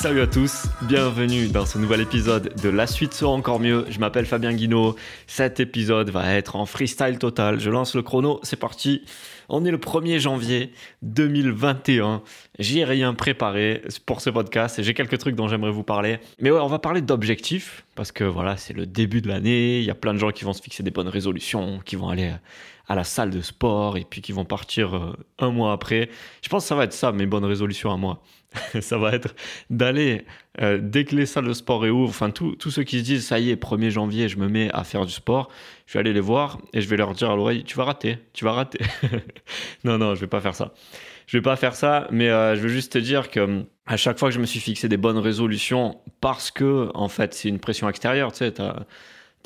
Salut à tous, bienvenue dans ce nouvel épisode de La suite sera encore mieux. Je m'appelle Fabien Guinaud. Cet épisode va être en freestyle total. Je lance le chrono, c'est parti. On est le 1er janvier 2021. J'ai rien préparé pour ce podcast et j'ai quelques trucs dont j'aimerais vous parler. Mais ouais, on va parler d'objectifs parce que voilà, c'est le début de l'année. Il y a plein de gens qui vont se fixer des bonnes résolutions, qui vont aller à la salle de sport et puis qui vont partir euh, un mois après. Je pense que ça va être ça, mes bonnes résolutions à moi. ça va être d'aller, euh, dès que les salles de sport réouvrent, enfin tous ceux qui se disent ça y est, 1er janvier, je me mets à faire du sport, je vais aller les voir et je vais leur dire à l'oreille, tu vas rater, tu vas rater. non, non, je vais pas faire ça. Je vais pas faire ça, mais euh, je veux juste te dire que à chaque fois que je me suis fixé des bonnes résolutions, parce que en fait c'est une pression extérieure, tu sais,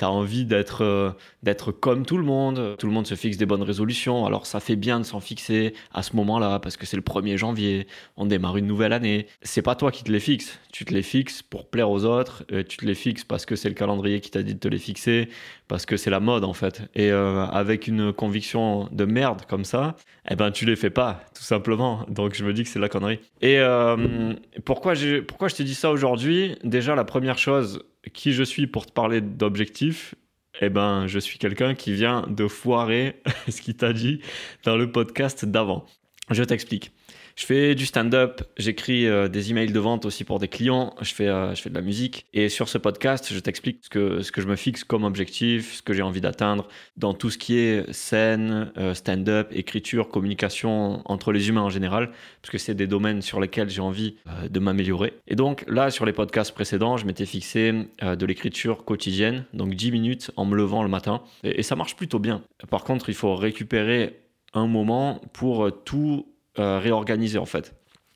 tu envie d'être euh, d'être comme tout le monde. Tout le monde se fixe des bonnes résolutions. Alors ça fait bien de s'en fixer à ce moment-là parce que c'est le 1er janvier, on démarre une nouvelle année. C'est pas toi qui te les fixes. Tu te les fixes pour plaire aux autres. tu te les fixes parce que c'est le calendrier qui t'a dit de te les fixer, parce que c'est la mode en fait. Et euh, avec une conviction de merde comme ça, eh ben tu les fais pas, tout simplement. Donc je me dis que c'est la connerie. Et euh, pourquoi, pourquoi je te dis ça aujourd'hui? Déjà la première chose, qui je suis pour te parler d'objectifs, eh ben, je suis quelqu'un qui vient de foirer ce qu'il t'a dit dans le podcast d'avant. Je t'explique. Je fais du stand-up, j'écris euh, des emails de vente aussi pour des clients, je fais, euh, je fais de la musique. Et sur ce podcast, je t'explique ce que, ce que je me fixe comme objectif, ce que j'ai envie d'atteindre dans tout ce qui est scène, euh, stand-up, écriture, communication entre les humains en général, parce que c'est des domaines sur lesquels j'ai envie de m'améliorer. Et donc là, sur les podcasts précédents, je m'étais fixé de l'écriture quotidienne, donc 10 minutes en me levant le matin. et ça marche plutôt bien. Par contre, il faut récupérer un moment pour tout euh, réorganiser en fait.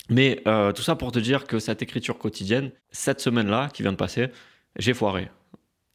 Mais euh, tout ça pour te dire que cette écriture quotidienne, cette semaine-là qui vient de passer, j'ai foiré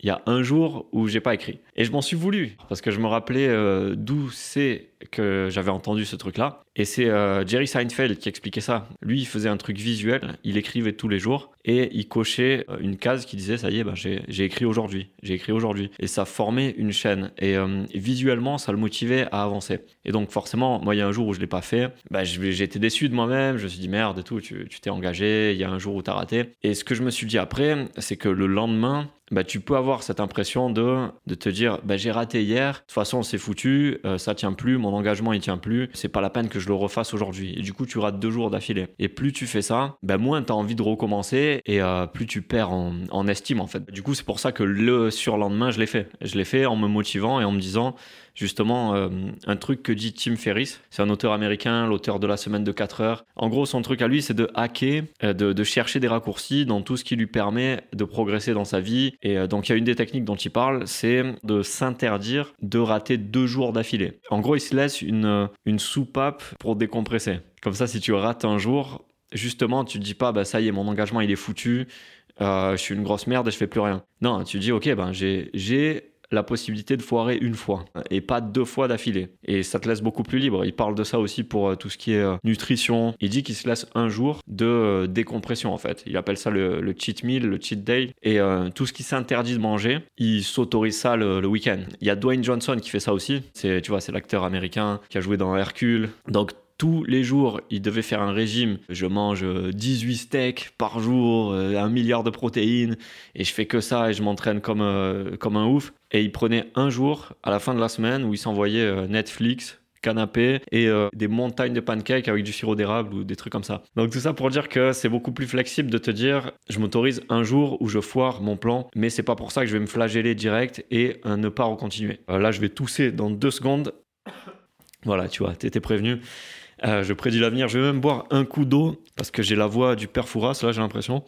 il y a un jour où j'ai pas écrit. Et je m'en suis voulu, parce que je me rappelais euh, d'où c'est que j'avais entendu ce truc-là. Et c'est euh, Jerry Seinfeld qui expliquait ça. Lui, il faisait un truc visuel, il écrivait tous les jours, et il cochait euh, une case qui disait, ça y est, bah, j'ai écrit aujourd'hui, j'ai écrit aujourd'hui. Et ça formait une chaîne. Et visuellement, ça le motivait à avancer. Et donc forcément, moi, il y a un jour où je l'ai pas fait, bah, j'ai déçu de moi-même, je me suis dit, merde et tout, tu t'es engagé, il y a un jour où tu as raté. Et ce que je me suis dit après, c'est que le lendemain, bah, tu peux avoir cette impression de, de te dire bah, j'ai raté hier, de toute façon c'est foutu, euh, ça tient plus, mon engagement il tient plus, c'est pas la peine que je le refasse aujourd'hui. Et du coup tu rates deux jours d'affilée. Et plus tu fais ça, bah, moins tu as envie de recommencer et euh, plus tu perds en, estime en fait. Du coup c'est pour ça que le surlendemain je l'ai fait. Je l'ai fait en me motivant et en me disant justement euh, un truc que dit Tim Ferriss. C'est un auteur américain, l'auteur de la semaine de 4 heures. En gros, son truc à lui, c'est de hacker, euh, de, chercher des raccourcis dans tout ce qui lui permet de progresser dans sa vie. Et euh, donc, il y a une des techniques dont il parle, c'est de s'interdire de rater deux jours d'affilée. En gros, il se laisse une, une soupape pour décompresser. Comme ça, si tu rates un jour, justement, tu te dis pas, bah ça y est, mon engagement il est foutu, je suis une grosse merde et je fais plus rien. Non, tu dis, ok, ben j'ai la possibilité de foirer une fois et pas deux fois d'affilée. Et ça te laisse beaucoup plus libre. Il parle de ça aussi pour euh, tout ce qui est euh, nutrition. Il dit qu'il se laisse un jour de euh, décompression en fait. Il appelle ça le, cheat meal, le cheat day. Et tout ce qui s'interdit de manger, il s'autorise ça le, week-end. Il y a Dwayne Johnson qui fait ça aussi. C'est, tu vois, c'est l'acteur américain qui a joué dans Hercule. Donc tous les jours, il devait faire un régime. Je mange 18 steaks par jour, un milliard de protéines, et je fais que ça, et je m'entraîne comme, comme un ouf. Et il prenait un jour à la fin de la semaine où il s'envoyait euh, Netflix, canapé et euh, des montagnes de pancakes avec du sirop d'érable ou des trucs comme ça. Donc tout ça pour dire que c'est beaucoup plus flexible de te dire je m'autorise un jour où je foire mon plan, mais c'est pas pour ça que je vais me flageller direct et euh, ne pas recontinuer. là je vais tousser dans deux secondes. voilà, tu vois, t'étais prévenu. Je prédis l'avenir. Je vais même boire un coup d'eau parce que j'ai la voix du père Fouras là, j'ai l'impression.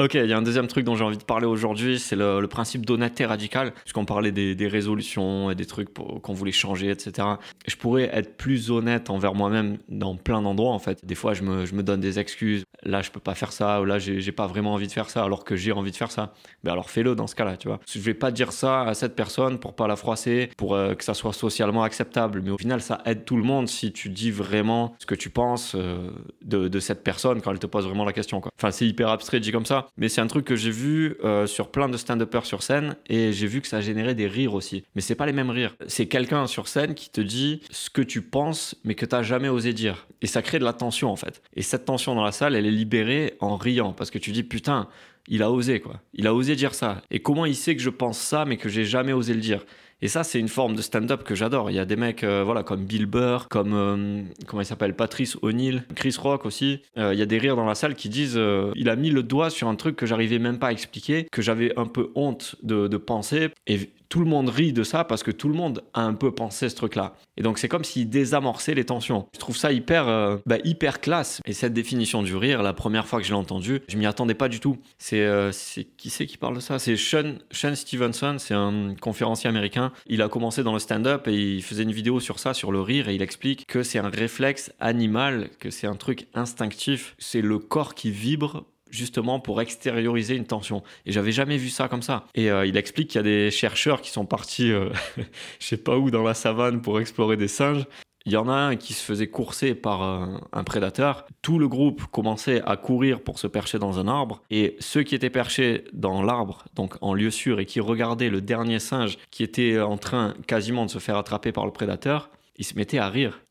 Ok, il y a un deuxième truc dont j'ai envie de parler aujourd'hui, c'est le, principe d'honnêteté radicale, puisqu'on parlait des, résolutions et des trucs qu'on voulait changer, etc. Je pourrais être plus honnête envers moi-même dans plein d'endroits, en fait. Des fois, je me, donne des excuses. Là, je peux pas faire ça, ou là, j'ai pas vraiment envie de faire ça, alors que j'ai envie de faire ça. Mais alors, fais-le dans ce cas-là, tu vois. Je vais pas dire ça à cette personne pour pas la froisser, pour euh, que ça soit socialement acceptable. Mais au final, ça aide tout le monde si tu dis vraiment ce que tu penses euh, de, de, cette personne quand elle te pose vraiment la question, quoi. Enfin, c'est hyper abstrait dit comme ça, mais c'est un truc que j'ai vu euh, sur plein de stand-uppers sur scène et j'ai vu que ça générait des rires aussi. Mais c'est pas les mêmes rires. C'est quelqu'un sur scène qui te dit ce que tu penses, mais que t'as jamais osé dire. Et ça crée de la tension en fait. Et cette tension dans la salle, elle est libérée en riant parce que tu dis putain, il a osé quoi. Il a osé dire ça. Et comment il sait que je pense ça, mais que j'ai jamais osé le dire? Et ça, c'est une forme de stand-up que j'adore. Il y a des mecs euh, voilà, comme Bill Burr, comme, euh, comment il s'appelle, Patrice O'Neill, Chris Rock aussi. Euh, il y a des rires dans la salle qui disent il a mis le doigt sur un truc que j'arrivais même pas à expliquer, que j'avais un peu honte de, de penser. Et tout le monde rit de ça parce que tout le monde a un peu pensé ce truc-là. Et donc c'est comme s'il désamorçait les tensions. Je trouve ça hyper, euh, bah, hyper classe. Et cette définition du rire, la première fois que je l'ai entendu, je m'y attendais pas du tout. C'est euh, qui c'est qui parle de ça? C'est Sean, Sean Stevenson, c'est un conférencier américain. Il a commencé dans le stand-up et il faisait une vidéo sur ça, sur le rire, et il explique que c'est un réflexe animal, que c'est un truc instinctif. C'est le corps qui vibre justement pour extérioriser une tension. Et j'avais jamais vu ça comme ça. Et euh, il explique qu'il y a des chercheurs qui sont partis, euh, je sais pas où, dans la savane pour explorer des singes. Il y en a un qui se faisait courser par un, un, prédateur. Tout le groupe commençait à courir pour se percher dans un arbre. Et ceux qui étaient perchés dans l'arbre, donc en lieu sûr, et qui regardaient le dernier singe qui était en train quasiment de se faire attraper par le prédateur, ils se mettaient à rire.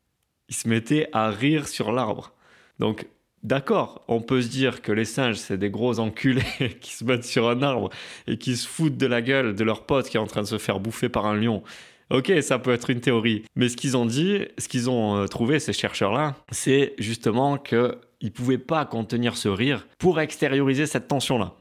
Ils se mettaient à rire sur l'arbre. Donc D'accord, on peut se dire que les singes, c'est des gros enculés qui se mettent sur un arbre et qui se foutent de la gueule de leur pote qui est en train de se faire bouffer par un lion. Ok, ça peut être une théorie. Mais ce qu'ils ont dit, ce qu'ils ont euh, trouvé, ces chercheurs-là, c'est justement qu'ils ne pouvaient pas contenir ce rire pour extérioriser cette tension-là.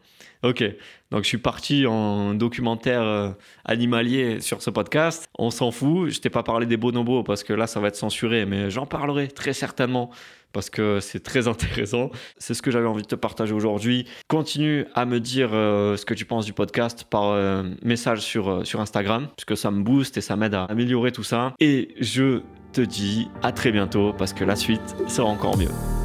Ok, donc je suis parti en documentaire euh, animalier sur ce podcast. On s'en fout, je t'ai pas parlé des bonobos parce que là ça va être censuré, mais j'en parlerai très certainement parce que c'est très intéressant. C'est ce que j'avais envie de te partager aujourd'hui. Continue à me dire euh, ce que tu penses du podcast par euh, message sur, sur Instagram, parce que ça me booste et ça m'aide à améliorer tout ça. Et je te dis à très bientôt, parce que la suite sera encore mieux.